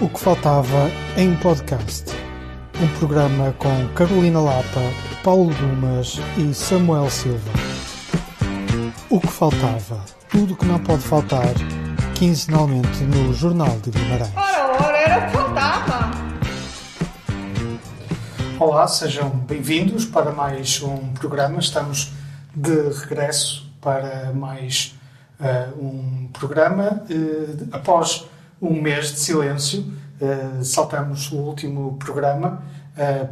O que faltava em podcast. Um programa com Carolina Lapa, Paulo Dumas e Samuel Silva. O que faltava. Tudo o que não pode faltar. Quinzenalmente no Jornal de Guimarães. Ora, ora, era o que faltava. Olá, sejam bem-vindos para mais um programa. Estamos de regresso para mais uh, um programa. Uh, após um mês de silêncio, uh, saltamos o último programa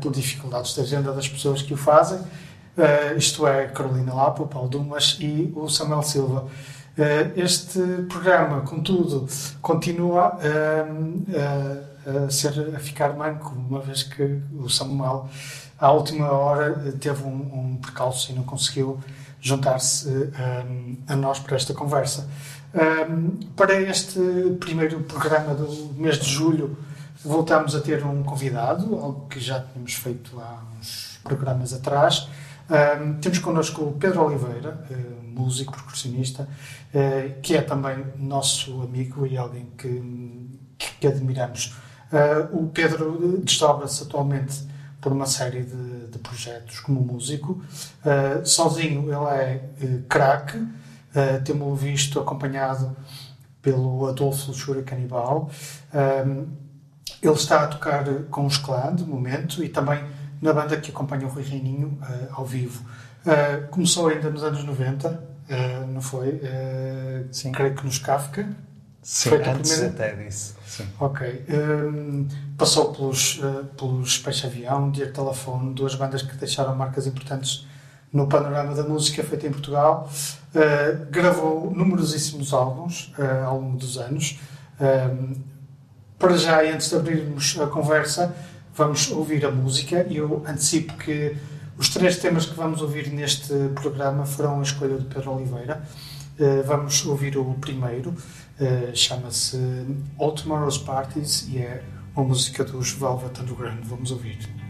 por dificuldades da agenda das pessoas que o fazem. isto é, Carolina Lapa, Paulo Dumas e o Samuel Silva. este programa, contudo, continua a, ser, a ficar manco, uma vez que o Samuel, à última hora, teve um, um percalço e não conseguiu juntar-se a nós para esta conversa. Um, para este primeiro programa do mês de julho, voltamos a ter um convidado, algo que já tínhamos feito há uns programas atrás. Um, temos connosco o Pedro Oliveira, uh, músico, percussionista, uh, que é também nosso amigo e alguém que, que, que admiramos. Uh, o Pedro desdobra-se atualmente por uma série de, de projetos como músico. Sozinho ele é craque, uh, temos-o visto acompanhado pelo Adolfo Luxúria Canibal. Um, ele está a tocar com os clã, de momento, e também na banda que acompanha o Rui Reininho uh, ao vivo. começou ainda nos anos 90, não foi? Sim. Creio que nos Kafka. Sim, Foi antes até disso. Sim. Ok. Um, passou pelos, uh, pelos Peixe Avião, Dier Telefone, duas bandas que deixaram marcas importantes no panorama da música feita em Portugal. Uh, gravou numerosíssimos álbuns uh, ao longo dos anos. Um, para já, antes de abrirmos a conversa, vamos ouvir a música. Eu antecipo que os três temas que vamos ouvir neste programa foram a escolha de Pedro Oliveira. Uh, vamos ouvir o primeiro. Chama-se All Tomorrow's Parties e é uma música dos Velvet Underground. Vamos ouvir.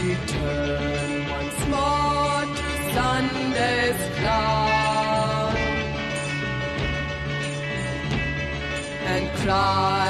she turned once more to Sunday's cloud and cried.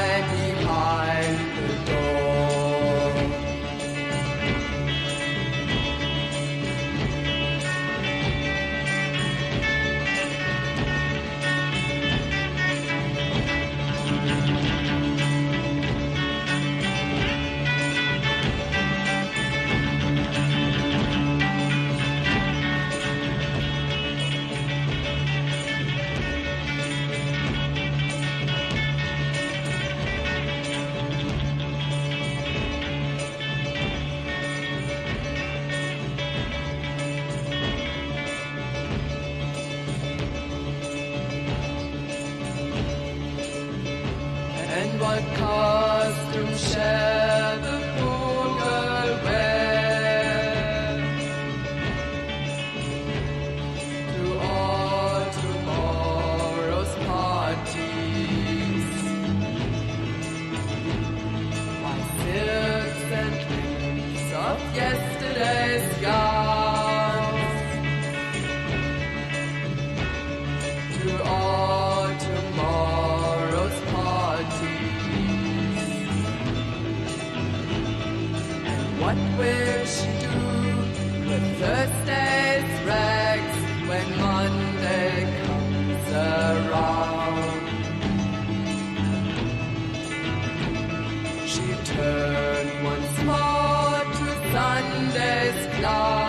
Turn once more to Sunday's cloud.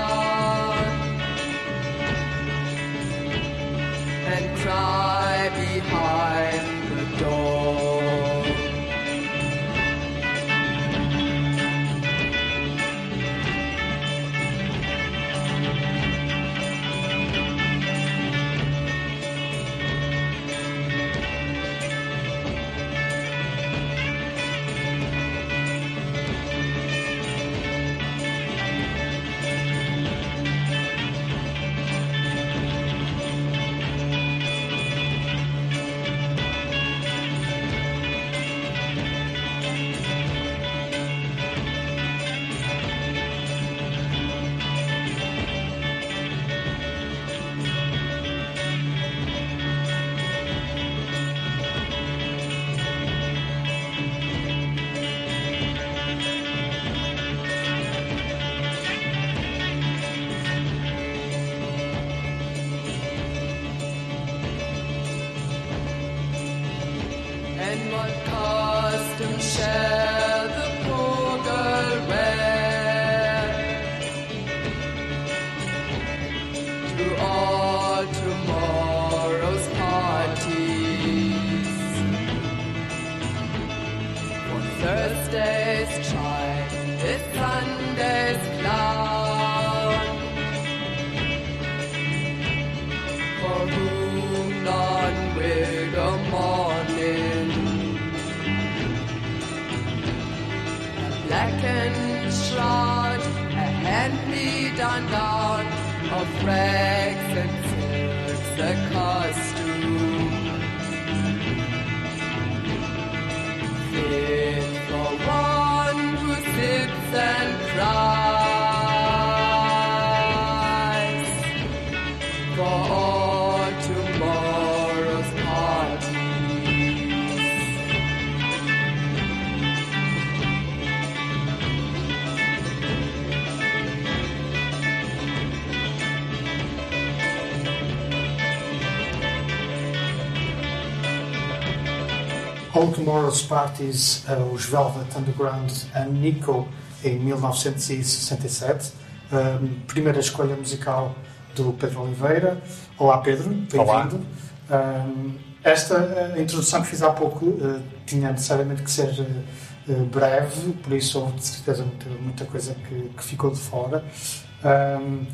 Blackened shroud, a hand-me-down gown Of rags and a All Tomorrow's Parties, uh, os Velvet Underground and Nico, em 1967. Um, primeira escolha musical do Pedro Oliveira. Olá, Pedro, bem-vindo. Um, esta uh, introdução que fiz há pouco uh, tinha necessariamente que ser uh, breve, por isso houve de certeza muita, muita coisa que, que ficou de fora. Um,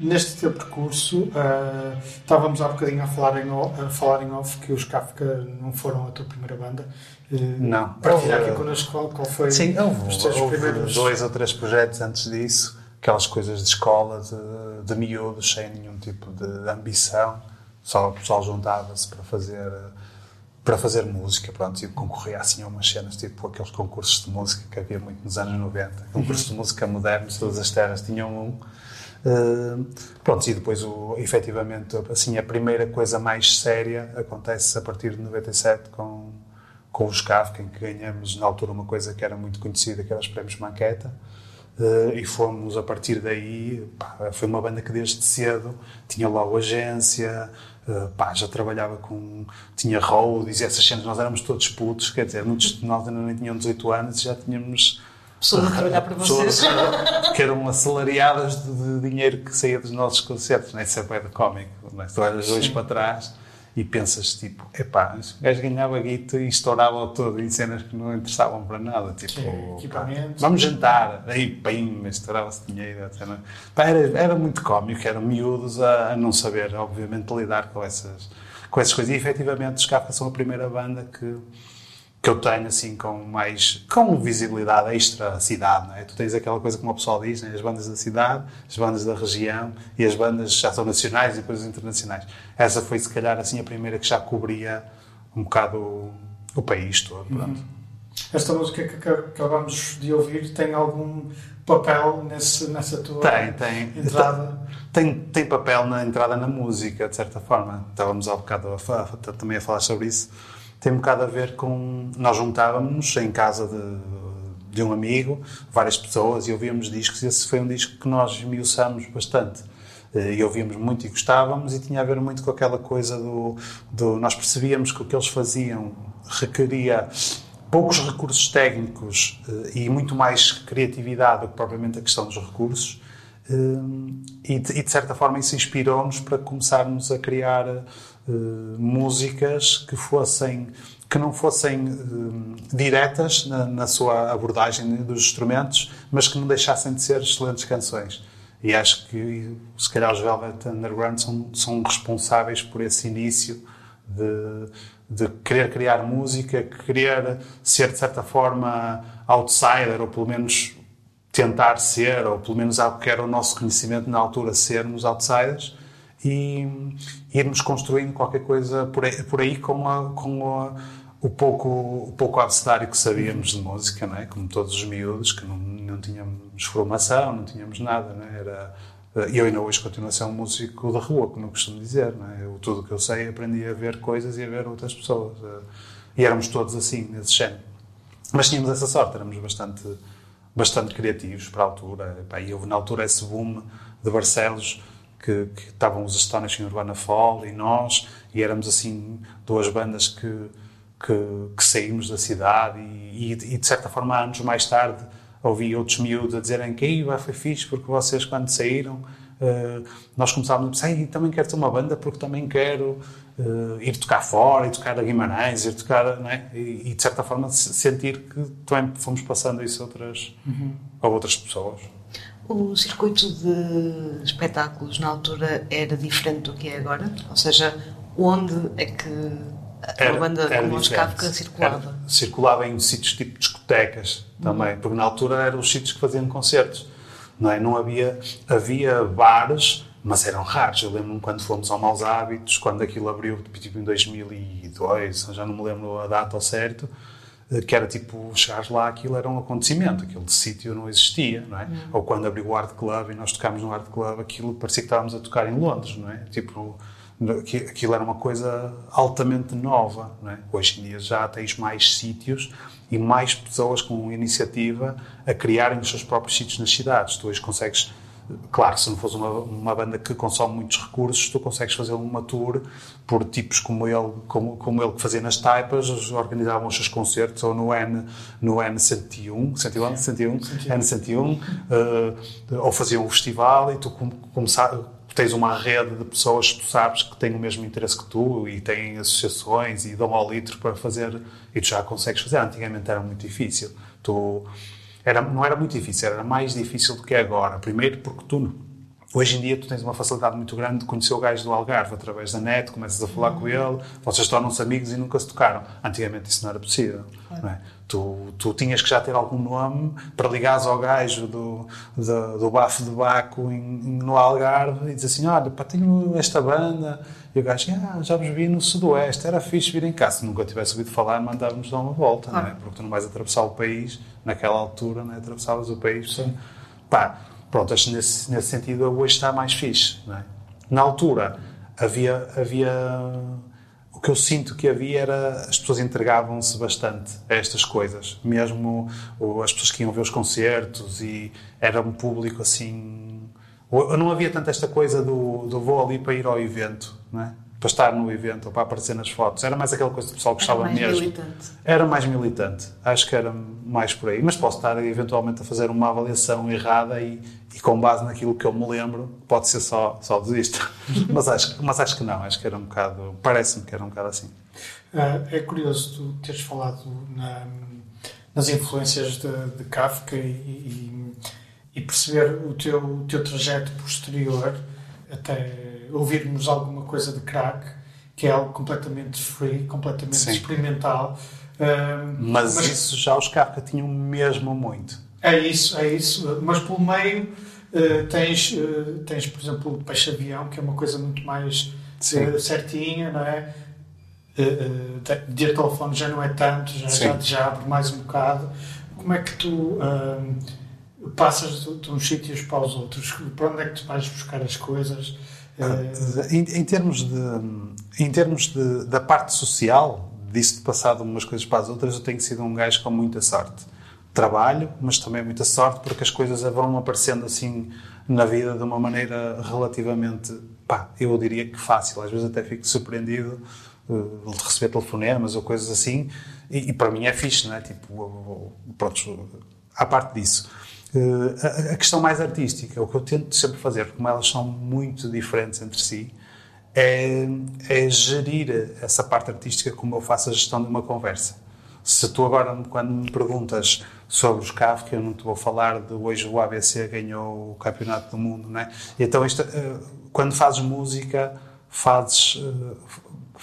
neste teu percurso, uh, estávamos há bocadinho a falar, em, a falar em off que os Kafka não foram a tua primeira banda. Uh, Não. Partilhar aqui Houve- connosco qual, qual foi Sim, houve, os teus houve primeiros. dois ou três projetos antes disso, aquelas coisas de escola, de, de miúdos, sem nenhum tipo de ambição. Só o pessoal juntava-se para fazer, para fazer música, pronto, e concorria assim a umas cenas, tipo aqueles concursos de música que havia muito nos anos 90. Concursos de música modernos, todas as terras tinham um. Uh, pronto, e depois, o, efetivamente, assim, a primeira coisa mais séria acontece a partir de 97 com, com os Kafka, em que ganhamos, na altura, uma coisa que era muito conhecida, que era os prémios Maqueta. Uh, e fomos, a partir daí, pá, foi uma banda que desde cedo tinha lá a agência, uh, pá, já trabalhava com. tinha roadies e essas cenas, nós éramos todos putos, quer dizer, muitos de nós ainda nem tinham 18 anos e já tínhamos Pessoas a trabalhar para pessoas vocês. que eram assalariadas de, de dinheiro que saía dos nossos concertos, não é? Isso é bué de cómico, não é? Tu olhas hoje para trás e pensas, tipo, epá, o gajo ganhava guito e estourava todo em cenas que não interessavam para nada, tipo, pá, vamos jantar, aí, pim, estourava-se dinheiro. Pá, era, era muito cómico, eram miúdos a, a não saber, obviamente, lidar com essas, com essas coisas. E, efetivamente, os Kafka são a primeira banda que que eu tenho assim com mais com visibilidade extra cidade, não é? Tu tens aquela coisa como o pessoal diz, né? as bandas da cidade, as bandas da região e as bandas já são nacionais e depois internacionais. Essa foi se calhar assim a primeira que já cobria um bocado o, o país todo, pronto. Esta música que ac- acabamos de ouvir tem algum papel nesse, nessa tua Tem, tem. entrada? Tem, tem papel na entrada na música, de certa forma. Estávamos há bocado a, a- também a falar sobre isso. Tem um bocado a ver com. Nós juntávamos em casa de, de um amigo, várias pessoas, e ouvíamos discos, e esse foi um disco que nós esmiuçamos bastante. Eh, E ouvíamos muito e gostávamos, e tinha a ver muito com aquela coisa do. do nós percebíamos que o que eles faziam requeria poucos recursos técnicos eh, e muito mais criatividade do que propriamente a questão dos recursos. Hum, e, de, certa forma isso inspirou-nos para começarmos a criar uh, músicas que fossem que não fossem uh, diretas na, na, sua abordagem dos instrumentos, mas que não deixassem de ser excelentes canções. E acho que, se calhar, os Velvet Underground são, são responsáveis por esse início de, de querer criar música, querer ser, de certa forma, outsider, ou pelo menos tentar ser, ou pelo menos algo que era o nosso conhecimento na altura, sermos outsiders, e irmos construindo qualquer coisa por aí, por aí com, a, com a, o pouco, o pouco abecedário que sabíamos de música, não é? como todos os miúdos, que não, não tínhamos formação, não tínhamos nada. Não é? Era, eu ainda hoje continuo a ser um músico da rua, como eu costumo dizer. Não é? eu, tudo o que eu sei aprendi a ver coisas e a ver outras pessoas. E éramos todos assim, nesse género. Mas tínhamos essa sorte, éramos bastante, bastante criativos para a altura. E houve na altura esse boom de Barcelos, que, que estavam os Astonishing Urbana Fall e nós, e éramos assim duas bandas que que, que saímos da cidade e, e, e, de certa forma, anos mais tarde, ouvi outros miúdos a dizerem que foi fixe porque vocês, quando saíram, uh, nós começávamos a pensar, também quero ter uma banda porque também quero uh, ir tocar fora, ir tocar a Guimarães, ir tocar, é? e, e de certa forma sentir que também fomos passando isso a outras, uhum. a outras pessoas. O circuito de espetáculos na altura era diferente do que é agora? Ou seja, onde é que era, uma banda era como os Kafka circulava. Era, circulava em sítios tipo discotecas também, uhum. porque na altura eram os sítios que faziam concertos. Não, é? não havia, havia bares, mas eram raros. Eu lembro-me quando fomos ao Maus Hábitos, quando aquilo abriu tipo em 2002, já não me lembro a data ao certo, eh, que era tipo, chegares lá, aquilo era um acontecimento, aquele sítio não existia, não é? Uhum. Ou quando abriu o Art Club e nós tocámos no Art Club, aquilo parecia que estávamos a tocar em Londres, não é? Tipo, aquilo era uma coisa altamente nova. É? Hoje em dia já tens mais sítios e mais pessoas com iniciativa a criarem os seus próprios sítios nas cidades. Tu hoje consegues, claro, se não fores uma, uma banda que consome muitos recursos, tu consegues fazer uma tour por tipos como ele, como, como ele que fazia nas taipas, organizavam os seus concertos ou no N, no N101, 101, 101, N101, uh, ou faziam um festival e tu começar tens uma rede de pessoas que tu sabes que têm o mesmo interesse que tu e têm associações e dão ao litro para fazer e tu já consegues fazer. Antigamente era muito difícil. Tu, era, não era muito difícil, era mais difícil do que é agora. Primeiro porque tu Hoje em dia tu tens uma facilidade muito grande de conhecer o gajo do Algarve através da net, começas a falar com ele, vocês tornam-se amigos e nunca se tocaram. Antigamente isso não era possível. Não é? Tu, tu tinhas que já ter algum nome para ligares ao gajo do, do, do bafo de Baco em, no Algarve e dizer assim: Olha, pá, tenho esta banda. E o gajo, ah, já vos vi no Sudoeste, era fixe vir em cá. Se nunca tivesse ouvido falar, mandávamos dar uma volta, ah. não é? Porque tu não vais atravessar o país, naquela altura, não é? atravessavas o país. Sim. Pá, Pronto, acho que nesse, nesse sentido hoje está mais fixe. Não é? Na altura havia, havia. Que eu sinto que havia era. As pessoas entregavam-se bastante a estas coisas. Mesmo as pessoas que iam ver os concertos e era um público assim. Não havia tanto esta coisa do, do vou ali para ir ao evento, não é? Para estar no evento ou para aparecer nas fotos. Era mais aquela coisa que o pessoal gostava era mais mesmo. Militante. Era mais militante. Acho que era mais por aí. Mas posso estar eventualmente a fazer uma avaliação errada e, e com base naquilo que eu me lembro, pode ser só, só desisto. mas, acho, mas acho que não. Acho que era um bocado. Parece-me que era um bocado assim. Uh, é curioso tu teres falado na, nas influências de, de Kafka e, e, e, perceber o teu, o teu trajeto posterior até ouvirmos alguma coisa de crack, que é algo completamente free, completamente Sim. experimental. mas, mas, isso já os Kafka tinham mesmo muito. É isso, é isso. Mas pelo meio uh, tens, uh, tens, por exemplo, o Peixe Avião, que é uma coisa muito mais uh, certinha, não é? Uh, de telefone já não é tanto, já, já, já, abre mais um bocado. Como é que tu passas de, de uns sítios para os outros? Para onde é que tu vais buscar as coisas? Em, em, termos, de, em termos de, da parte social, disso de passar de umas coisas para as outras, eu tenho sido um gajo com muita sorte. Trabalho, mas também muita sorte, porque as coisas vão aparecendo assim na vida de uma maneira relativamente, pá, eu diria que fácil. Às vezes até fico surpreendido uh, de receber telefonemas ou coisas assim, e, e, para mim é fixe, não é? Tipo, pronto, à parte disso. Uh, a, questão mais artística, o que eu tento sempre fazer, como elas são muito diferentes entre si, é, é gerir essa parte artística como eu faço a gestão de uma conversa. Se tu agora, quando me perguntas sobre os CAF, que eu não te vou falar de hoje o ABC ganhou o Campeonato do Mundo, né? Então, isto, uh, quando fazes música, fazes, uh,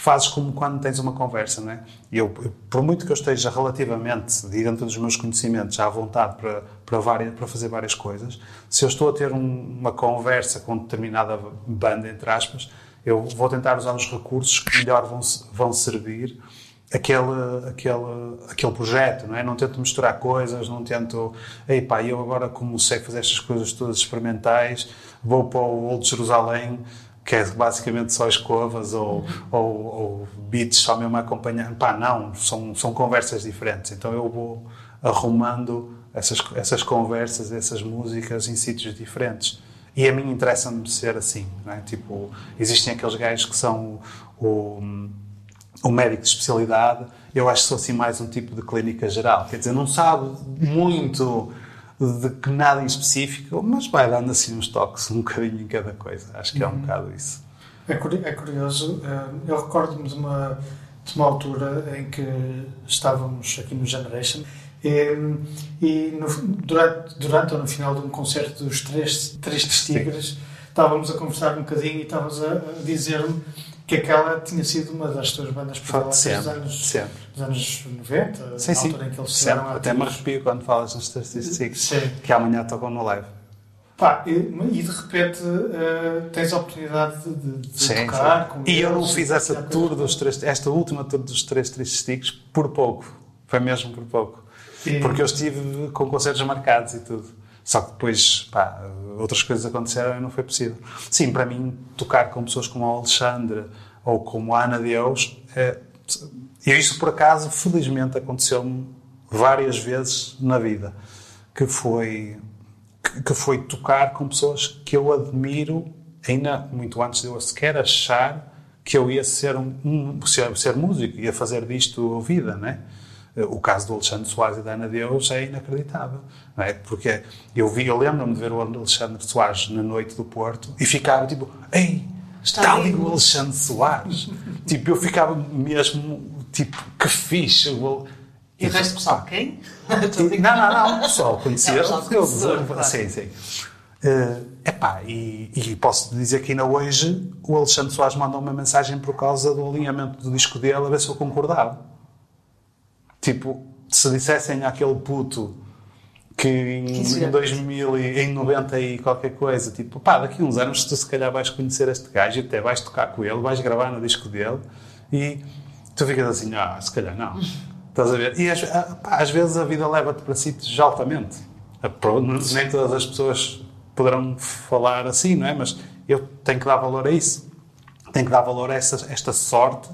fazes como quando tens uma conversa, né? Eu, por muito que eu esteja relativamente, dentro dos meus conhecimentos, à vontade para, para, várias, para fazer várias coisas, se eu estou a ter um, uma conversa com determinada banda, entre aspas, eu vou tentar usar os recursos que melhor vão, vão servir aquele, aquele, aquele projeto, não é? Não tento misturar coisas, não tento, ei pá, eu agora como sei fazer estas coisas todas experimentais, vou para o Old Jerusalém, que é basicamente só escovas ou, ou, ou beats só mesmo a acompanhar. Pá, não, são, são conversas diferentes. Então eu vou arrumando essas, essas conversas, essas músicas em sítios diferentes. E a mim interessa-me ser assim, é? Tipo, existem aqueles gajos que são o, o, o, médico de especialidade, eu acho que sou assim mais um tipo de clínica geral. Quer dizer, não sabe muito de que nada em específico, mas vai dando assim uns toques um bocadinho em cada coisa. Acho que é um uhum. bocado isso. É, é curioso, eh, eu recordo-me de uma, de uma altura em que estávamos aqui no Generation e, e no, durante, durante ou no final de um concerto dos Três, três Tigres, estávamos a conversar um bocadinho e estavas a, a dizer-me que aquela tinha sido uma das tuas bandas prediletas dos anos, sempre. dos anos 90, sim, sim. altura em que eles sempre. Até me arrepio quando falas nos Três Tigres, que amanhã tocam no live. Pá, e, e, de repente uh, tens a oportunidade de, de sim, tocar sim. E eu não fiz essa tour dos três, esta última tour dos três tristes por pouco. Foi mesmo por pouco. Porque eu estive com concertos marcados e tudo. Só que depois, pá, outras coisas aconteceram e não foi possível. Sim, para mim, tocar com pessoas como a Alexandre ou como a Ana Deus, é, e isso por acaso, felizmente, aconteceu-me várias vezes na vida, que foi, que foi tocar com pessoas que eu admiro, ainda muito antes de eu sequer achar que eu ia ser, um, um ser, ser músico, ia fazer disto vida, né? O caso do Alexandre Soares e da Ana Deus é inacreditável. Não é? Porque eu vi, eu lembro-me de ver o Alexandre Soares na noite do Porto e ficava tipo, ei, está ali o Alexandre Soares. tipo, eu ficava mesmo, tipo, que fixe. E o resto do pessoal, quem? não, não, não, o pessoal conhecia. eu, claro. Sim, sim. Uh, epá, e, e posso dizer que ainda hoje o Alexandre Soares mandou uma mensagem por causa do alinhamento do disco dele a ver se eu concordava. Tipo, se dissessem àquele puto que em, em 2000 e em 90 e qualquer coisa, tipo, pá, daqui a uns anos tu se calhar vais conhecer este gajo e até vais tocar com ele, vais gravar no disco dele e tu ficas assim, ah, se calhar não. Estás a ver? E às, ah, pá, às vezes a vida leva-te para sítios altamente. Nem todas as pessoas poderão falar assim, não é? Mas eu tenho que dar valor a isso. Tenho que dar valor a essa, esta sorte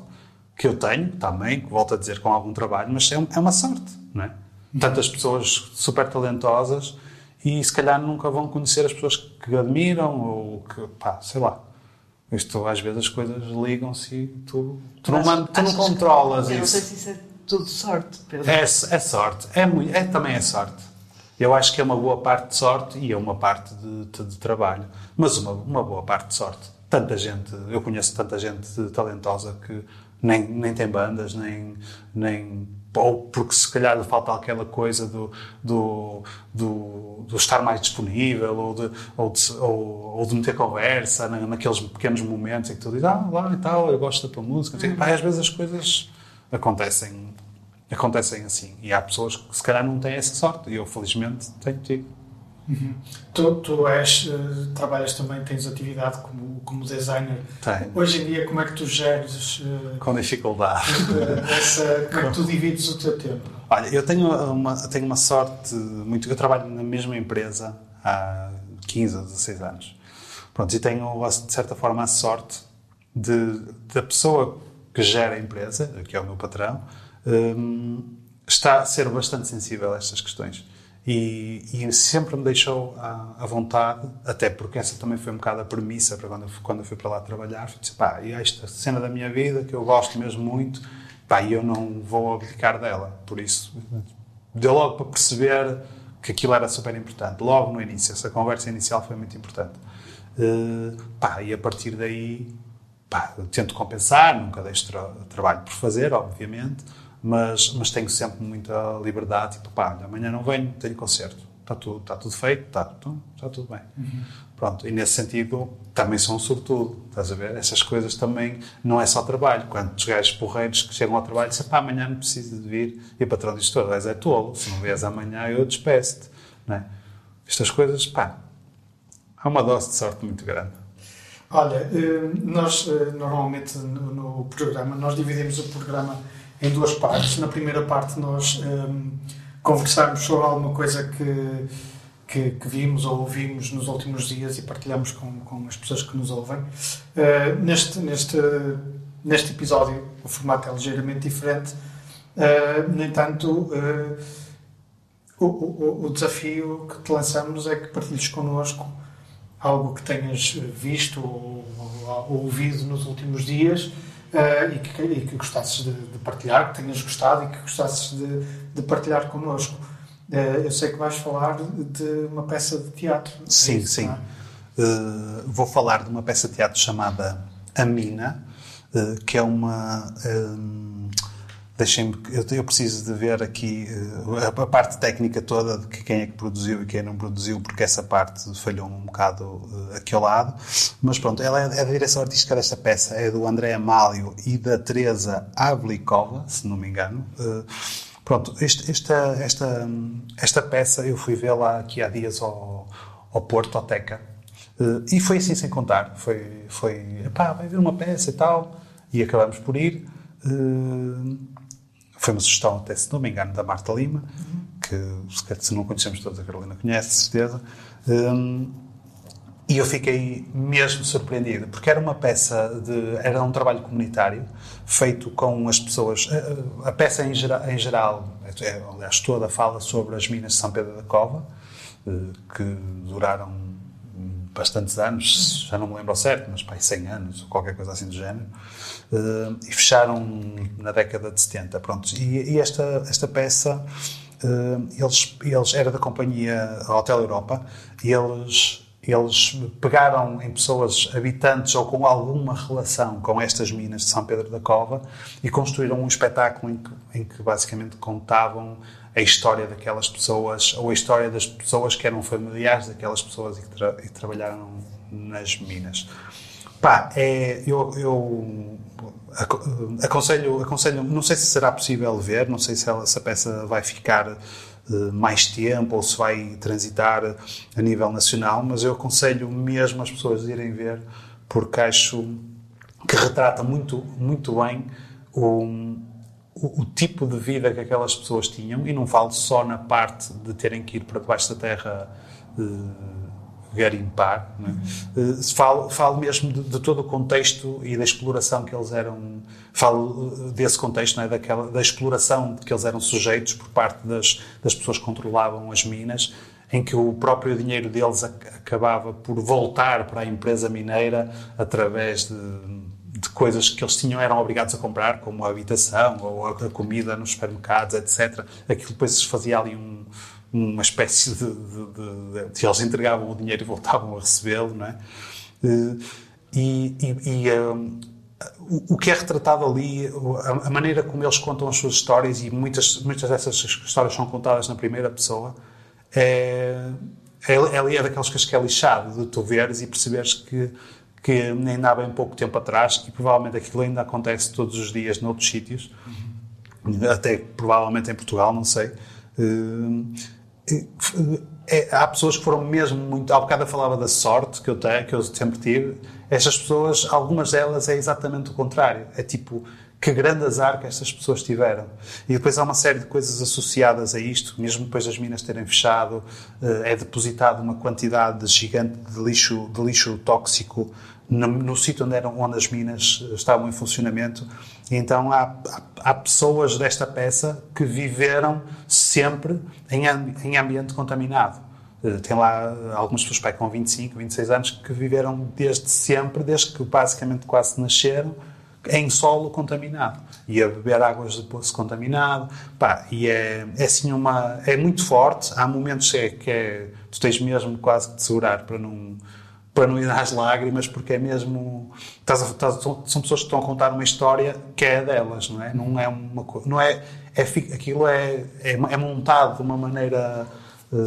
que eu tenho também, volto a dizer com algum trabalho, mas é, é uma sorte, não é? Tantas pessoas super talentosas e se calhar nunca vão conhecer as pessoas que admiram ou que, pá, sei lá. Isto, às vezes as coisas ligam-se e tu, tu não, tu não controlas que, isso. Eu não sei se isso é tudo sorte, Pedro. É, é sorte. É, muito, é, também é sorte. Eu acho que é uma boa parte de sorte e é uma parte de, de, de trabalho. Mas uma, uma boa parte de sorte. Tanta gente, eu conheço tanta gente talentosa que nem, nem tem bandas, nem, nem ou porque se calhar falta aquela coisa do, do, do, do estar mais disponível ou de, ou de, ou, ou de meter conversa na, naqueles pequenos momentos em que tu dizes, ah, lá e tal, eu gosto da tua música. Uhum. Às vezes as coisas acontecem, acontecem assim. E há pessoas que se calhar não têm essa sorte. E eu, felizmente, tenho tido. Uhum. Tu, tu és, uh, trabalhas também, tens atividade como, como designer. Tenho. Hoje em dia, como é que tu geres. Uh, Com dificuldade. essa, como é que tu divides o teu tempo? Olha, eu tenho uma, tenho uma sorte muito. Eu trabalho na mesma empresa há 15 ou 16 anos. Pronto, e tenho, de certa forma, a sorte de, da pessoa que gera a empresa, que é o meu patrão, um, está a ser bastante sensível a estas questões e, e, sempre me deixou à, à, vontade, até porque essa também foi um bocado a premissa para quando eu, quando eu fui para lá trabalhar. Fui dizer, pá, e esta cena da minha vida que eu gosto mesmo muito, pá, e eu não vou abdicar dela. Por isso, deu logo para perceber que aquilo era super importante. Logo no início, essa conversa inicial foi muito importante. Uh, pá, e a partir daí, pá, tento compensar, nunca deixo tra trabalho por fazer, obviamente, mas, mas tenho sempre muita liberdade. Tipo, pá, amanhã não venho, tenho concerto. Está tudo, está tudo feito, está, então, está tudo bem. Uhum. Pronto, e nesse sentido também sou um sobretudo, estás a ver? Essas coisas também não é só trabalho. Quantos gajos porreiros que chegam ao trabalho e dizem, pá, amanhã não preciso de vir, e o patrão diz, tu és é tolo, se não vies amanhã eu despeço-te, é? Estas coisas, pá, há uma dose de sorte muito grande. Olha, eh, nós eh, normalmente no programa, nós dividimos o programa em duas partes. Na primeira parte nós um, conversamos sobre alguma coisa que que, que, vimos ou ouvimos nos últimos dias e partilhamos com, com as pessoas que nos ouvem. Uh, neste, neste, neste episódio, o formato é ligeiramente diferente. Uh, no entanto, uh, o, o, o, desafio que te lançamos é que partilhes connosco algo que tenhas visto ou, ou, ou ouvido nos últimos dias e que, e, que, gostasses de, de, partilhar, que tenhas gostado e que gostasses de, de partilhar connosco. Eh, eu sei que vais falar de uma peça de teatro. Sim, é isso, sim. É? Uh, vou falar de uma peça de teatro chamada A Mina, uh, que é uma. Um, Deixem-me. Eu, eu, preciso de ver aqui uh, a, a, parte técnica toda de que quem é que produziu e quem não produziu, porque essa parte falhou um bocado aqui ao lado. Mas pronto, ela é, é a direção artística desta peça, é do André Amálio e da Teresa Avlikova, se não me engano. Pronto, este, esta, esta, esta peça eu fui vê-la aqui há dias ao, ao Porto, ao Teca, uh, e foi assim sem contar. Foi, foi pá, vai ver uma peça e tal, e acabamos por ir. Foi uma sugestão, até se não me engano, da Marta Lima, que se não conhecemos todos, a Carolina conhece, certeza. Um, e eu fiquei mesmo surpreendido, porque era uma peça de. era um trabalho comunitário feito com as pessoas. A, a peça em, gera, em geral, é, aliás, toda fala sobre as minas de São Pedro da Cova, eh, que duraram bastantes anos, já não me lembro ao certo, mas pai, 100 anos ou qualquer coisa assim do género, eh, e fecharam na década de 70. Pronto. E, e esta, esta peça. Eh, eles, eles era da companhia Hotel Europa e eles eles pegaram em pessoas habitantes ou com alguma relação com estas minas de São Pedro da Cova e construíram um espetáculo em que, em que basicamente contavam a história daquelas pessoas ou a história das pessoas que eram familiares daquelas pessoas e que, tra e trabalharam nas minas. Pá, é, eu, eu aconselho, aconselho, não sei se será possível ver, não sei se ela, essa peça vai ficar mais tempo ou se vai transitar a nível nacional, mas eu aconselho mesmo as pessoas a irem ver porque acho que retrata muito, muito bem o, o, tipo de vida que aquelas pessoas tinham e não falo só na parte de terem que ir para debaixo da terra uh, garimpar. É? Uh, falo, falo mesmo de, de, todo o contexto e da exploração que eles eram. Falo desse contexto, é? Daquela, da exploração que eles eram sujeitos por parte das, das pessoas que controlavam as minas, em que o próprio dinheiro deles acabava por voltar para a empresa mineira através de, de coisas que eles tinham eram obrigados a comprar, como a habitação ou a comida nos supermercados, etc. Aquilo depois fazia ali um uma espécie de, de, de, de, Eles entregavam o dinheiro e voltavam a recebê-lo, não é? Eh, e, e, e um, o, o, que é retratado ali, a, maneira como eles contam as suas histórias, e muitas, muitas dessas histórias são contadas na primeira pessoa, é, é, é, coisas que é lixado, de tu veres e perceberes que, que ainda há bem pouco tempo atrás, e provavelmente aquilo ainda acontece todos os dias noutros sítios, uhum. até provavelmente em Portugal, não sei. É, há pessoas que foram mesmo muito. Há bocado eu falava da sorte que eu tenho, que eu sempre tive. Estas pessoas, algumas delas, é exatamente o contrário. É tipo, que grande azar que estas pessoas tiveram. E depois há uma série de coisas associadas a isto, mesmo depois das minas terem fechado, é depositado uma quantidade gigante de lixo, de lixo tóxico no, no sítio onde, eram, onde as minas estavam em funcionamento. Então há, há, há, pessoas desta peça que viveram sempre em, em ambiente contaminado. Eh, tem lá algumas pessoas com 25, 26 anos que viveram desde sempre, desde que basicamente quase nasceram, em solo contaminado e a beber águas de poço contaminado. Pá, e é, é assim uma. É muito forte. Há momentos que é, que é. Tu tens mesmo quase que te segurar para não para não ir às lágrimas, porque é mesmo. Estás a, estás, são pessoas que estão a contar uma história que é delas, não é? Não é uma Não é, é, aquilo é, é, é montado de uma maneira. Uh,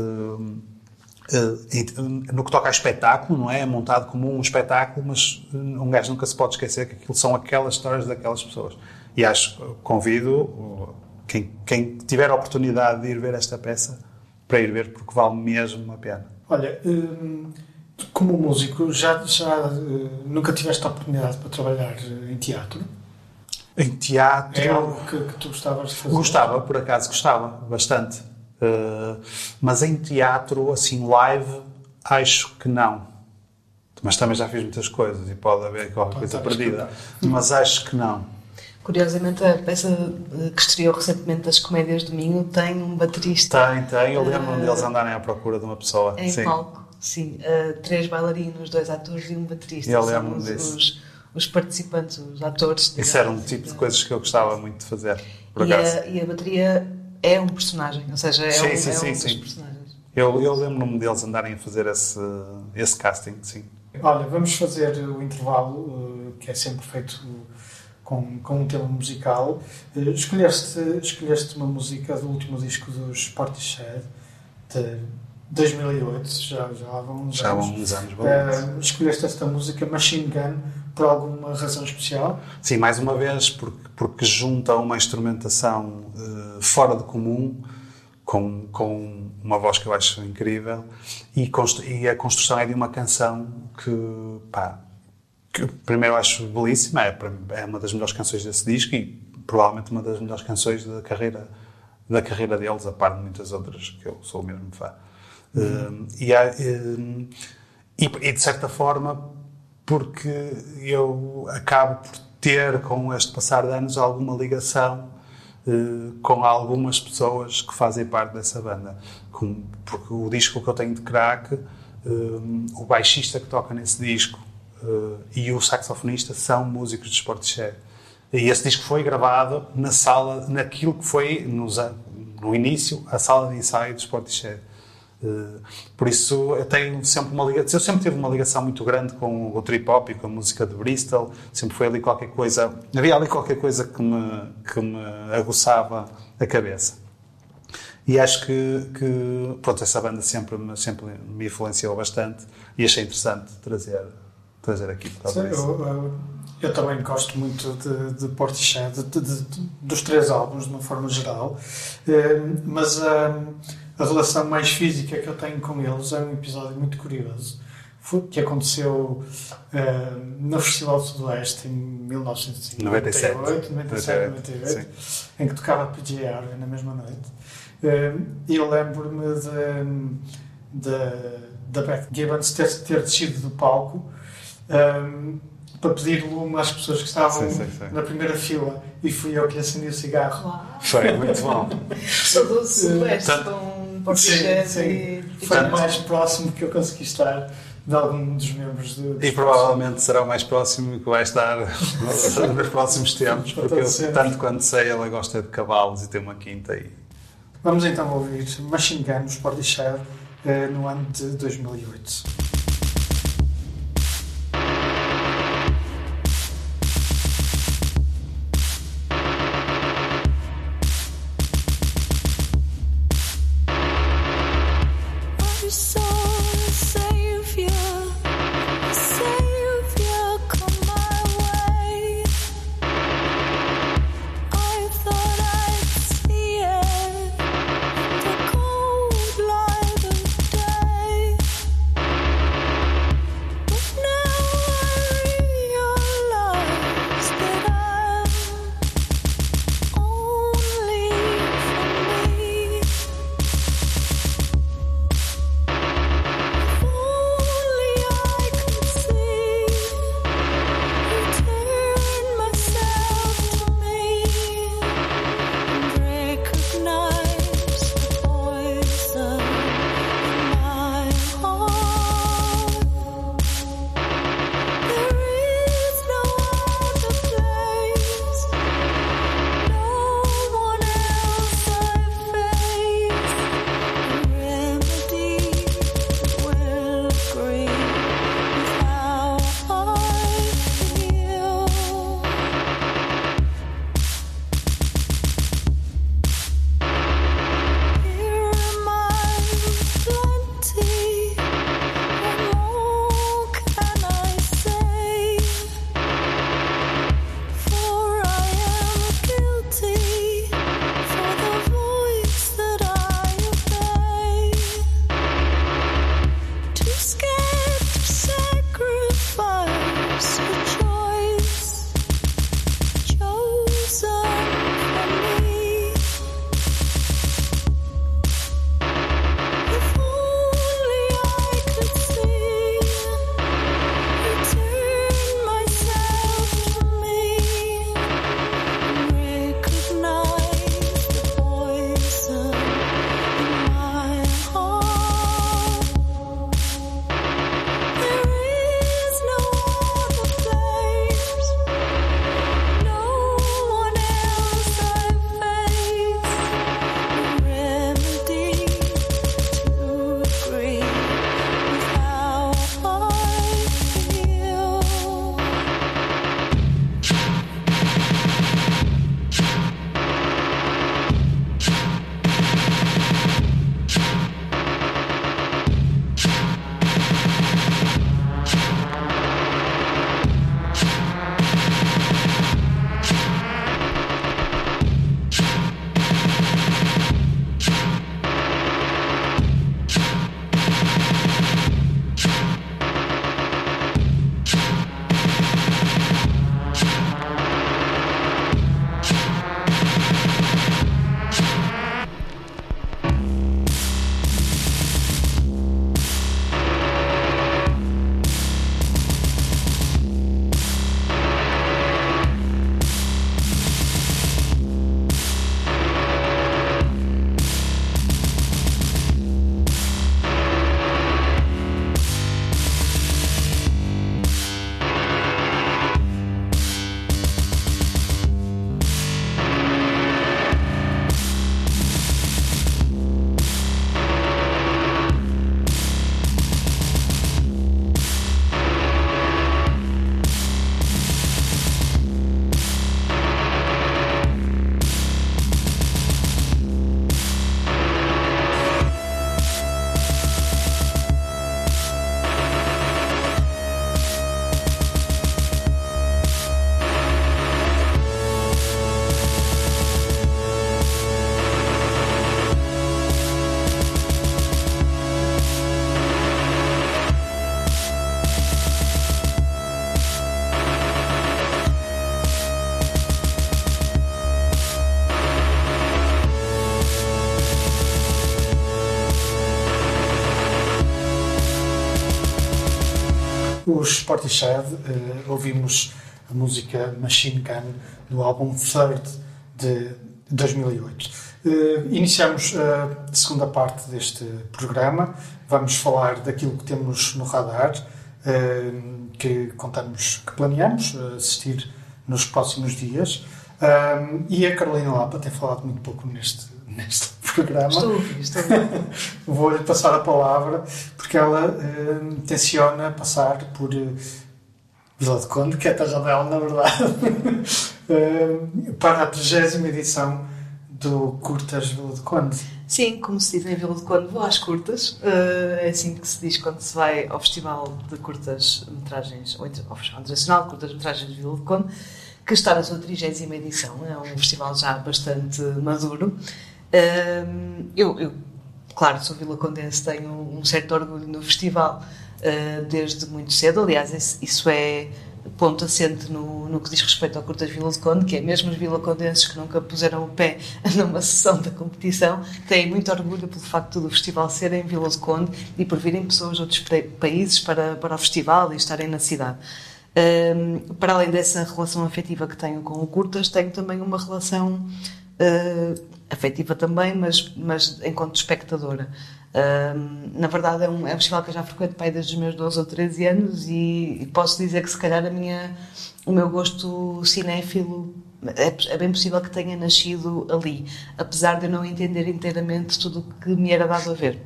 uh, no que toca a espetáculo, não é? É montado como um espetáculo, mas um gajo nunca se pode esquecer que aquilo são aquelas histórias daquelas pessoas. E acho, convido quem, quem tiver a oportunidade de ir ver esta peça para ir ver, porque vale mesmo a pena. Olha. Hum como músico, já, já uh, nunca tiveste a oportunidade para trabalhar eh, em teatro? Em teatro. É algo que, que tu gostavas de fazer? Gostava, por acaso gostava, bastante. Uh, mas em teatro, assim, live, acho que não. Mas também já fiz muitas coisas e pode haver qualquer coisa perdida. Mas acho que não. Curiosamente, a peça que estreou recentemente das Comédias do Minho tem um baterista. Tem, tem. Eu lembro-me uh, deles andarem à procura de uma pessoa. Em Sim. palco. Sim, uh, três bailarinos, dois atores e um baterista. Eu lembro disso. Os, os, participantes, os atores. Isso era um tipo de coisas que eu gostava muito de fazer, por e A, e a bateria é um personagem, ou seja, é sim, um, sim, é sim, um sim. personagens. Eu, eu lembro-me deles andarem a fazer esse, esse casting, sim. Olha, vamos fazer o intervalo, uh, que é sempre feito com, com um tema musical. Uh, escolheste, escolheste uma música do último disco dos Portishead, de 2008, já, já há uns já anos. Uns anos, uh, Escolheste esta música, Machine Gun, por alguma razão especial? Sim, mais uma vez, porque, porque junta uma instrumentação uh, fora do comum, com, com uma voz que eu acho incrível, e, e a construção é de uma canção que, pá, que primeiro acho belíssima, é, é uma das melhores canções desse disco e provavelmente uma das melhores canções da carreira da carreira deles, a par de muitas outras que eu sou mesmo fã. Uhum. E, há, e, e, de certa forma, porque eu acabo por ter, com este passar de anos, alguma ligação uh, com algumas pessoas que fazem parte dessa banda. Com, porque o disco que eu tenho de crack, o baixista que toca nesse disco e o saxofonista são músicos de Sportshare. E esse disco foi gravado na sala, naquilo que foi, nos, no início, a sala de ensaio de Sportshare. Eh, por isso eu tenho sempre uma ligação, eu sempre tive uma ligação muito grande com o trip hop e com a música de Bristol, sempre foi ali qualquer coisa, havia ali qualquer coisa que me, que me aguçava a cabeça. E acho que, que pronto, essa banda sempre, sempre me influenciou bastante e achei interessante trazer, trazer aqui. Sim, eu, eu, eu, também gosto muito de, de Portishead, de, de, dos três álbuns de uma forma geral, eh, mas a relação mais física que eu tenho com eles é um episódio muito curioso que aconteceu uh, no Festival Sudoeste em 1997, 97, 97, 98, em que tocava PJ Harvey na mesma noite. Uh, e eu lembro-me da Beth Gibbons ter, ter descido do palco um, para pedir lume às pessoas que estavam sim, sim, sim. na primeira fila e fui eu que acendi o cigarro. Foi muito bom. Sou do Sim, sim. Foi o mais próximo que eu consegui estar de algum dos membros do. E provavelmente será o mais próximo que vai estar nos próximos tempos, porque eu, tanto quanto sei, ela gosta de cavalos e tem uma quinta. E... Vamos então ouvir Machine Gun, nos Portishead, eh, no ano de 2008. Os Portishead, uh, ouvimos a música Machine Gun do álbum Third de 2008. Uh, iniciamos a segunda parte deste programa. Vamos falar daquilo que temos no radar, uh, que contamos, que planeamos assistir nos próximos dias. E a Carolina Lapa tem falado muito pouco neste, neste programa. Estou a ouvir, estou a. Vou-lhe passar a palavra, porque ela uh, tenciona passar por uh, Vila de Conde, que é Tarradel, na verdade, uh, para a 30 edição do Curtas Vila de Conde. Sim, como se diz em Vila de Conde, vou às curtas. é assim que se diz quando se vai ao Festival de Curtas Metragens, ou ao Festival Internacional de Curtas Metragens de Vila de Conde que está na sua 30 edição. É um festival já bastante maduro. Eu, eu claro, sou Vila Condense, tenho um certo orgulho no festival ah, desde muito cedo. Aliás, isso é ponto assente no, no que diz respeito ao Curtas Vila de Conde, que é mesmo os vilacondenses que nunca puseram o pé numa sessão da competição, têm muito orgulho pelo facto do festival ser em Vila de Conde e por virem pessoas de outros países para, para o festival e estarem na cidade. Um, para além dessa relação afetiva que tenho com o Curtas, tenho também uma relação uh, afetiva também, mas, mas enquanto espectadora. Na verdade, é um, é um festival que eu já frequento pai desde os meus 12 ou 13 anos e, e, posso dizer que se calhar a minha, o meu gosto cinéfilo é, é, bem possível que tenha nascido ali, apesar de eu não entender inteiramente tudo o que me era dado a ver.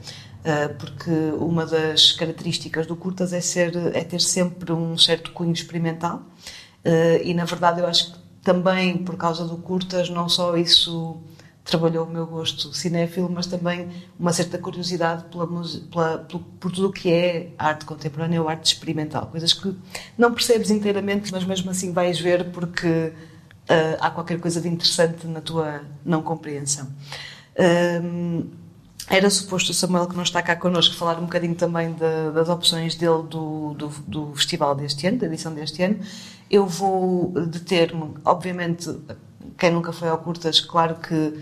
Ah, porque uma das características do curtas é, ser, é ter sempre um certo cunho experimental ah, e, na verdade, eu acho que também por causa do curtas, não só isso trabalhou o meu gosto cinéfilo, mas também uma certa curiosidade pela, pela, por, tudo o que é arte contemporânea ou arte experimental. Coisas que não percebes inteiramente, mas mesmo assim vais ver porque uh, há qualquer coisa de interessante na tua não compreensão. Era suposto o Samuel, que não está cá connosco, falar um bocadinho também de, das opções dele do, do, do, festival deste ano, da edição deste ano. Eu vou deter-me, obviamente, quem nunca foi ao Curtas, claro que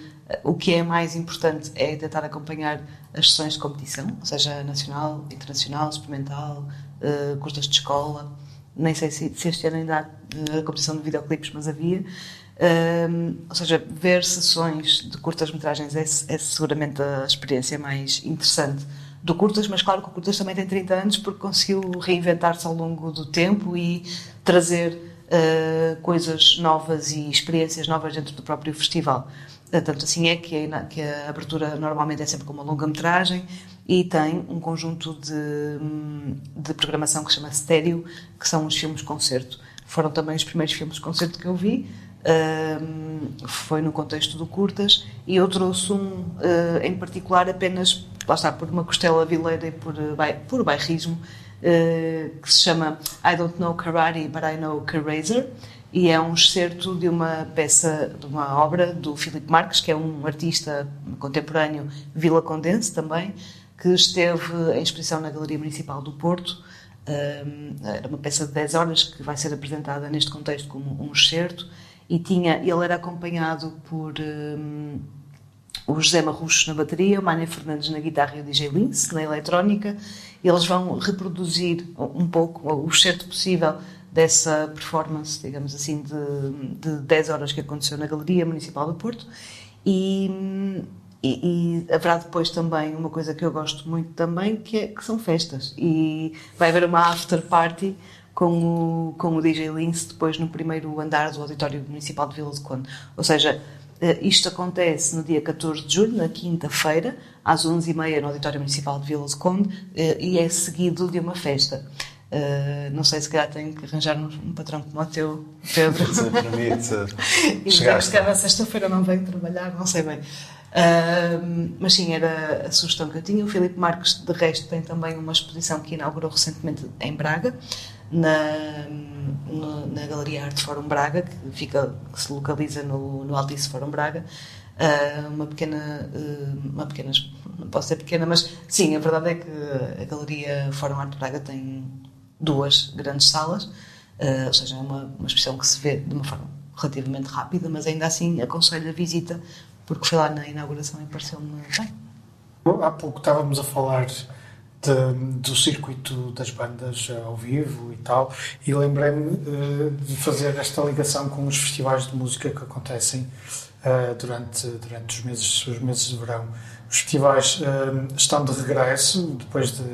o que é mais importante é tentar acompanhar as sessões de competição, ou seja, nacional, internacional, experimental, uh, curtas de escola. Nem sei se, se este ano ainda há uh, competição de videoclipes, mas havia. Um, ou seja, ver sessões de curtas-metragens é, é, seguramente a experiência mais interessante do curtas, mas claro que o curtas também tem 30 anos porque conseguiu reinventar-se ao longo do tempo e trazer uh, coisas novas e experiências novas dentro do próprio festival. Uh, tanto assim é que a, que a abertura normalmente é sempre com uma longa-metragem e tem um conjunto de, de programação que se chama Stereo, que são os filmes-concerto. Foram também os primeiros filmes-concerto que eu vi, foi no contexto do Curtas e eu trouxe um uh, em particular apenas, lá está, por uma costela vileira e por, uh, por bairrismo, uh, que se chama I Don't Know Karate, But I Know Karazer e é um excerto de uma peça, de uma obra do Filipe Marques, que é um artista contemporâneo Vila Condense também, que esteve em exposição na Galeria Municipal do Porto. era uma peça de 10 horas que vai ser apresentada neste contexto como um excerto e tinha, ele era acompanhado por um, o José Marrucho na bateria, o Mania Fernandes na guitarra e o DJ Lince na eletrónica. Eles vão reproduzir um pouco, o certo possível, dessa performance, digamos assim, de, de 10 horas que aconteceu na Galeria Municipal do Porto. E, e, e, haverá depois também uma coisa que eu gosto muito também, que, é, que são festas. E vai haver uma after party com o, com o DJ Lince depois no primeiro andar do Auditório Municipal de Vila de Conde. Ou seja, eh, isto acontece no dia 14 de julho, na quinta-feira, às 11h30 no Auditório Municipal de Vila de Conde eh, e é seguido de uma festa. Uh, não sei se calhar tenho que arranjar um, um patrão como o teu, Pedro. Se permite. e se calhar sexta-feira não venho trabalhar, não sei bem. Uh, mas sim, era a sugestão que eu tinha. O Filipe Marques, de resto, tem também uma exposição que inaugurou recentemente em Braga, na, no, na Galeria Arte Fórum Braga, que, fica, que se localiza no, no Altice Fórum Braga. Uh, uma pequena, uh, uma pequena, não posso ser pequena, mas sim, a verdade é que a Galeria Fórum Arte Braga tem duas grandes salas, uh, ou seja, é uma, uma exposição que se vê de uma forma relativamente rápida, mas ainda assim aconselho a visita, porque foi lá na inauguração e pareceu-me bem. Há pouco estávamos a falar de- do circuito das bandas ao vivo e tal, e lembrei-me eh, de fazer esta ligação com os festivais de música que acontecem eh, durante, durante os, meses, os meses de verão. Os festivais eh, estão de regresso, depois de,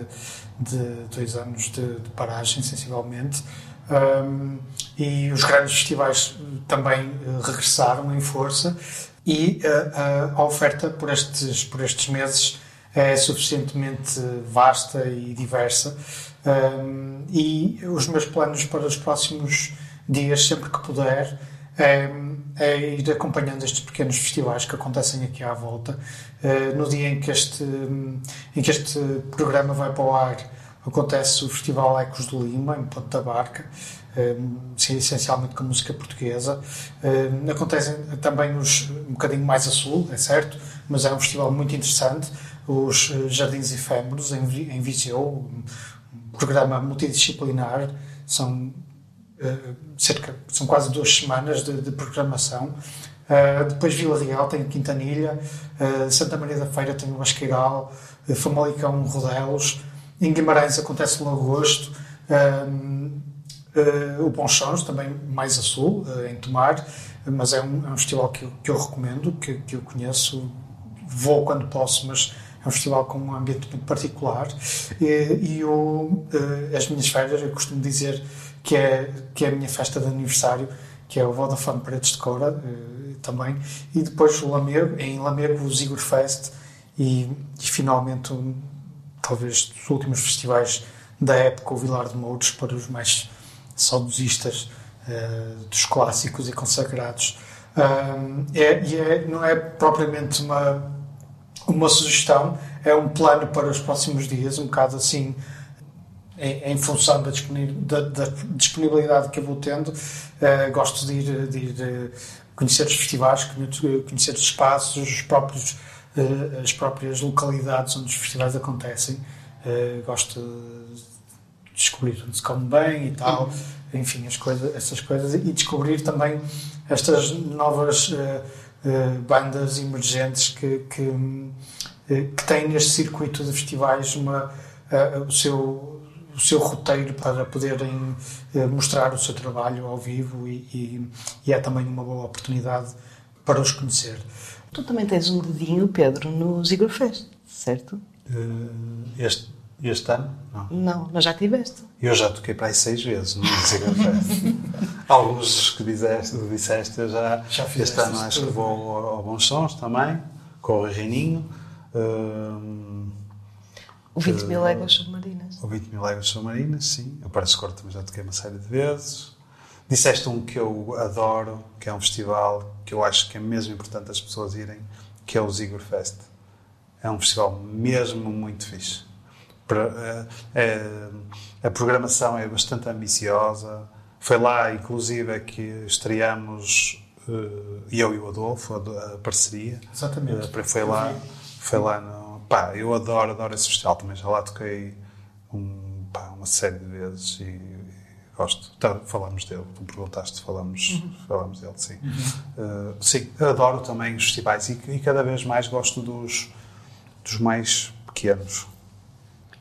de dois anos de, de paragem, sensivelmente, um, e os grandes festivais eh, também eh, regressaram em força. E eh, a- a oferta por estes, por estes meses é suficientemente vasta e diversa. Um, e os meus planos para os próximos dias, sempre que puder, é, é ir acompanhando estes pequenos festivais que acontecem aqui à volta. Eh, no dia em que, este, em que este programa vai para o ar, acontece o Festival Ecos do Lima, em Ponta Barca, eh, sim, essencialmente com música portuguesa. Eh, Acontecem também os, um bocadinho mais a sul, é certo, mas é um festival muito interessante. Os Jardins Efêmeros, em, Vi- em Viseu, um programa multidisciplinar, são cerca, são quase duas semanas de, de programação. Uh, depois Vila Real tem Quintanilha, uh, Santa Maria da Feira tem o Basqueiral, uh, Famalicão Rodelos, em Guimarães acontece no agosto, o Bonchons também mais a sul, em Tomar, mas é um, é um festival que eu, que eu recomendo, que, que eu conheço, vou quando posso, mas é um festival com um ambiente muito particular. E, e eh, as minhas férias, eu costumo dizer que é, que é a minha festa de aniversário, que é o Vodafone Paredes de Cora, eh, também. E depois o Lamego, em Lamego, o Zigor Fest. E, e finalmente, um, talvez dos últimos festivais da época, o Vilar de Mouros, para os mais saudosistas eh, dos clássicos e consagrados. Um, é, e é, não é propriamente uma, uma sugestão, é um plano para os próximos dias, um bocado assim, em, em função da, disponi- da- da disponibilidade que eu vou tendo. Eh, gosto de ir, de ir, eh, conhecer os festivais, conhe- conhecer os espaços, os próprios, eh, as próprias localidades onde os festivais acontecem. Gosto de descobrir onde se come bem e tal, enfim, as coisas, essas coisas, e descobrir também estas novas bandas emergentes que, que, que têm neste circuito de festivais uma, o, seu, o seu roteiro para poderem eh, mostrar o seu trabalho ao vivo e, e, e é também uma boa oportunidade para os conhecer. Tu também tens um dedinho, Pedro, no Zigor Fest, certo? Eh, Este, este ano? Não. Não, mas já tiveste. Eu já toquei para aí seis vezes no Music Fest. Alguns que disseste, disseste eu já, Já este fizeste ano acho que tudo. vou ao, ao Bons Sons também, com o Reininho. Hum, O 20 mil Eh, léguas submarinas. o 20 mil léguas submarinas, sim. O Paris Cor também já toquei uma série de vezes. Disseste um que eu adoro, que é um festival que eu acho que é mesmo importante as pessoas irem, que é o Zigor Fest. É um festival mesmo muito fixe. É- é- a programação é bastante ambiciosa. Foi lá, inclusive, é que estreamos eh, eu e o Adolfo, a, a parceria. Exatamente. Eh, Foi lá, foi lá no. Pá, eu adoro, adoro esse festival também. Já lá toquei um, pá, uma série de vezes e, e gosto. Tá, falamos dele, tu perguntaste, falamos, falamos dele, sim. Eh, sim, adoro também os festivais e, e cada vez mais gosto dos, dos mais pequenos.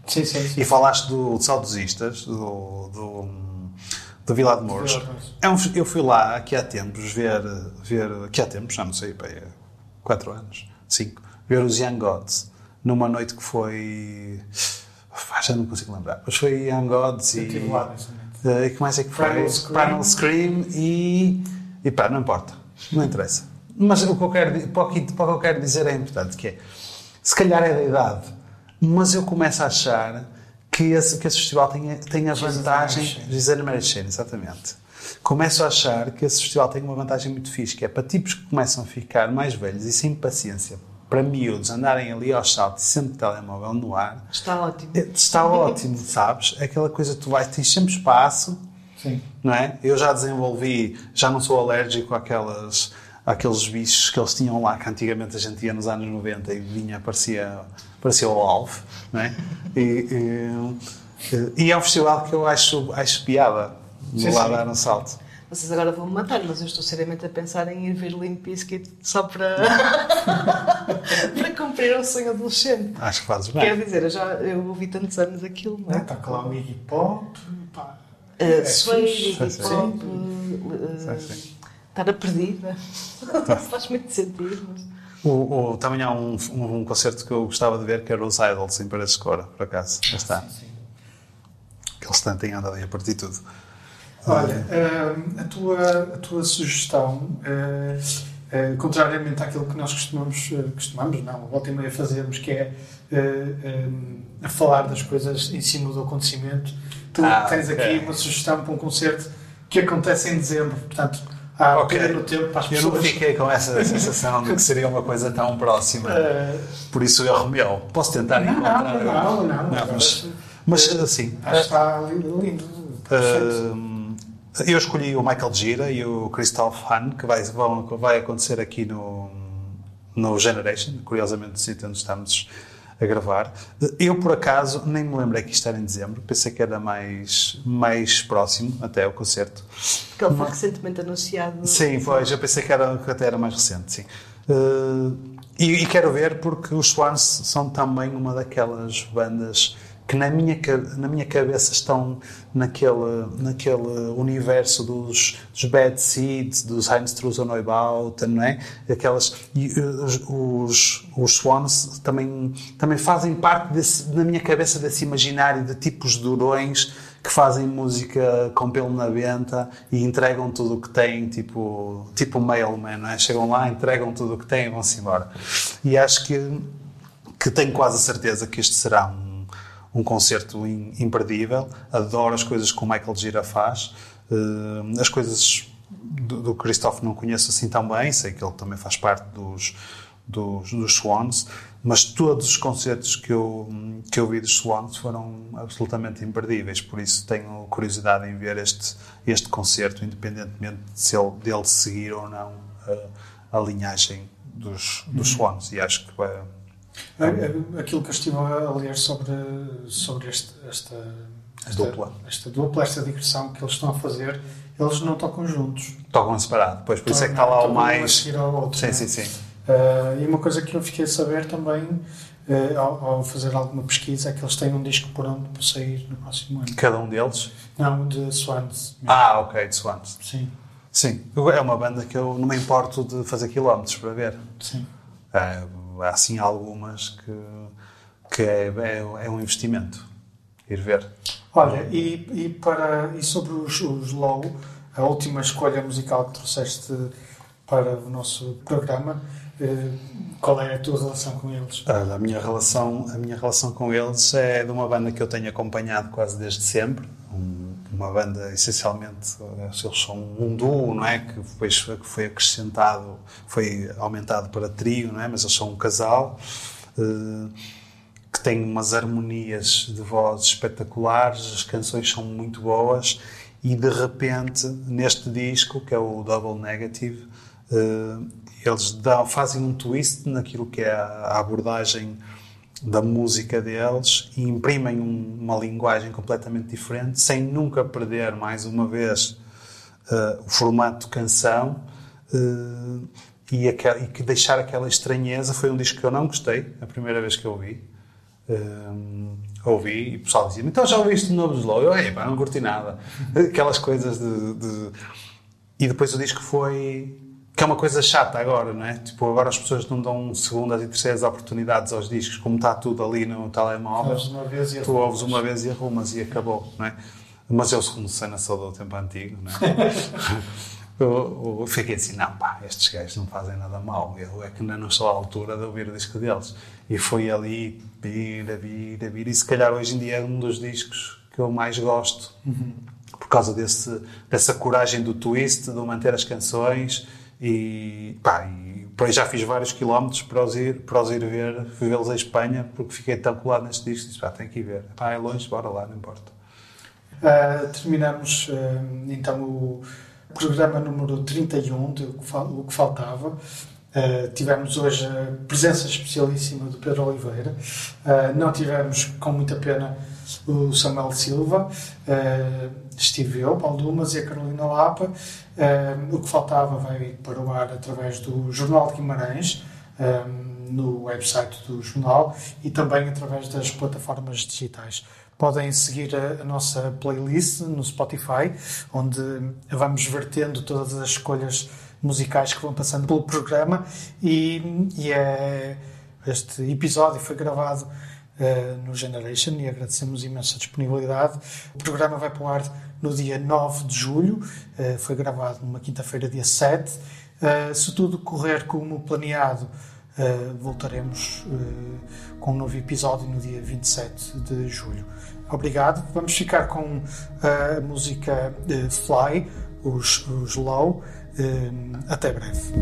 Sim, sim. sim. E falaste do Saudosistas, do, do, do Vila de Mouros. É um- eu fui lá aqui há tempos ver, ver aqui há tempos, já não sei, pá, é 4 anos, 5, ver os Young Gods numa noite que foi. pá, já não consigo lembrar, mas foi Young Gods e. Eh, E que mais é que foi? Primal Scream. Primal Scream e. E pá, não importa. Não interessa. Mas o que eu quero, para o que, para o que eu quero dizer é importante, que é. Se calhar é da idade, mas eu começo a achar que esse, que esse festival tem, a- tem a Jesus vantagem. Mary Chain. Jesus and Mary Chain, exatamente. Começo a achar que esse festival tem uma vantagem muito fixe, que é para tipos que começam a ficar mais velhos e sem paciência, para miúdos andarem ali ao salto e sempre de telemóvel no ar, Está ótimo. está ótimo, sabes? Aquela coisa que tu vais, tens sempre espaço, Sim. não é? Eu já desenvolvi, já não sou alérgico àquelas, àqueles bichos que eles tinham lá, que antigamente a gente ia nos anos 90 e vinha, parecia, parecia o Alf, não é? E, e, e é um festival que eu acho, acho piada, de lá dar um salto. Vocês agora vão me matar, mas eu estou seriamente a pensar em ir ver Limp Bizkit só para. para cumprir o sonho adolescente. Acho que fazes Quer bem. dizer, eu já eu ouvi tantos anos aquilo, não é? Está lá o Iggy Pop. Pá. Uh, É uh, Sim, sim. estar a perdida. Faz muito sentido. Mas... O, o- também há um, um, um concerto que eu gostava de ver que era os Idols em Paredes de Cora, por acaso. Já está. Sim. Que eles têm andado aí a partir tudo. Olha, hum, a, tua, a tua sugestão, eh, eh, contrariamente àquilo que nós costumamos, eh, costumamos não, volta e meia fazermos, que é eh, hum, a falar das coisas em cima do acontecimento, tu Ah, tens ok. aqui uma sugestão para um concerto que acontece em dezembro, portanto, há Ok. perda no tempo para as Eu não pessoas. fiquei com essa sensação de que seria uma coisa tão próxima. Eh, Por isso eu arrumei. Posso tentar não, encontrar. não, não, não, mas, mas assim. Acho que está lindo. Perfeito. Eu escolhi o Michael Gira e o Christoph Hahn, que vai, vão, vai acontecer aqui no, no Generation, curiosamente, sim, onde estamos a gravar. Eu, por acaso, nem me lembrei que isto era em dezembro, pensei que era mais, mais próximo, até o concerto. Porque ele foi recentemente anunciado. Sim, pois, eu pensei que, era, que até era mais recente, sim. Uh, e, e quero ver porque os Swans são também uma daquelas bandas que na minha, na minha cabeça estão naquele, naquele universo dos, dos Bad Seeds, dos Heinz Strusser Neubauten, não é? Aquelas, e, uh, os, os, Swans também, também fazem parte, desse, na minha cabeça, desse imaginário de tipos durões que fazem música com pelo na venta e entregam tudo o que têm, tipo, tipo mailman, não é? Chegam lá, entregam tudo o que têm e vão-se embora. E acho que, que tenho quase a certeza que este será um, um concerto in- imperdível. Adoro as coisas que o Michael Gira faz. Eh, as coisas do, do Christoph não conheço assim tão bem, sei que ele também faz parte dos, dos, dos Swans, mas todos os concertos que eu, que eu vi dos Swans foram absolutamente imperdíveis, por isso tenho curiosidade em ver este, este concerto, independentemente de se ele, dele seguir ou não a, a linhagem dos, dos Swans, e acho que vai, É, Aquilo que eu estive a ler sobre, sobre este, esta, esta, Dupla. esta dupla, esta digressão que eles estão a fazer, eles não tocam juntos. tocam separado, pois por isso é que está lá o tocam um a mais... seguir ao outro, Sim, não é? sim, sim. Uh, e uma coisa que eu fiquei a saber também, uh, ao, ao fazer alguma pesquisa, é que eles têm um disco pronto para sair no próximo ano. Cada um deles? Não, de Swans. mesmo. Ah, ok, de Swans. Sim, Sim, é uma banda que eu não me importo de fazer quilómetros para ver. sim. Há, há sim algumas que, que é, é, é um investimento. Ir ver. Olha, e, e, para, e sobre os, os Low, a última escolha musical que trouxeste para o nosso programa, eh, qual é a tua relação com eles? A minha, relação, a minha relação com eles é de uma banda que eu tenho acompanhado quase desde sempre. Um- uma banda, essencialmente, eles são um duo, não é? Que depois foi acrescentado, foi aumentado para trio, não é? Mas eles são um casal. eh, que tem umas harmonias de voz espetaculares, as canções são muito boas e de repente neste disco que é o Double Negative eh, eles dão, fazem um twist naquilo que é a abordagem da música deles e imprimem um- uma linguagem completamente diferente sem nunca perder mais uma vez eh, o formato de canção eh, e, aquel- e que deixar aquela estranheza foi um disco que eu não gostei a primeira vez que eu ouvi um, ouvi e o pessoal dizia então já ouviste o novo Slow? Eu, "Ei, pá, não curti nada aquelas coisas de, de- e depois o disco foi que é uma coisa chata agora, não é? Tipo, agora as pessoas não dão segundas e terceiras oportunidades aos discos, como está tudo ali no telemóvel. Ouves uma vez e tu arrumas. ouves uma vez e arrumas e acabou, não é? Mas eu, segundo sei na saúde do tempo antigo, não é? eu, eu fiquei assim, não, pá, estes gajos não fazem nada mal. Eu é que ainda não estou à altura de ouvir o disco deles. E foi ali, vir, a vir, a vir. E se calhar hoje em dia é um dos discos que eu mais gosto. Por causa desse, dessa coragem do twist, de manter as canções. E, pá, e já fiz vários quilómetros para os ir, para os ir ver, fui vê-los em Espanha, porque fiquei tão colado neste disco. Disse, pá, tem que ir ver. Pá, é longe, bora lá, não importa. Uh, terminamos uh, então o programa número 31 de O que Faltava. Uh, tivemos hoje a presença especialíssima do Pedro Oliveira. Não tivemos, com muita pena, o Samuel Silva. Uh, estive eu, Paulo Dumas e a Carolina Lapa. Uh, o que faltava vai para o ar através do Jornal de Guimarães. Um, no website do jornal e também através das plataformas digitais. Podem seguir a, a, nossa playlist no Spotify, onde vamos vertendo todas as escolhas musicais que vão passando pelo programa e, e é, este episódio foi gravado uh, no Generation e agradecemos imenso a disponibilidade. O programa vai para o ar no dia 9 de julho, uh, foi gravado numa quinta-feira, dia 7. Uh, eh, se tudo correr como planeado, voltaremos com um novo episódio no dia 27 de julho. Obrigado. Vamos ficar com a música Fly, os, os Low. Até breve.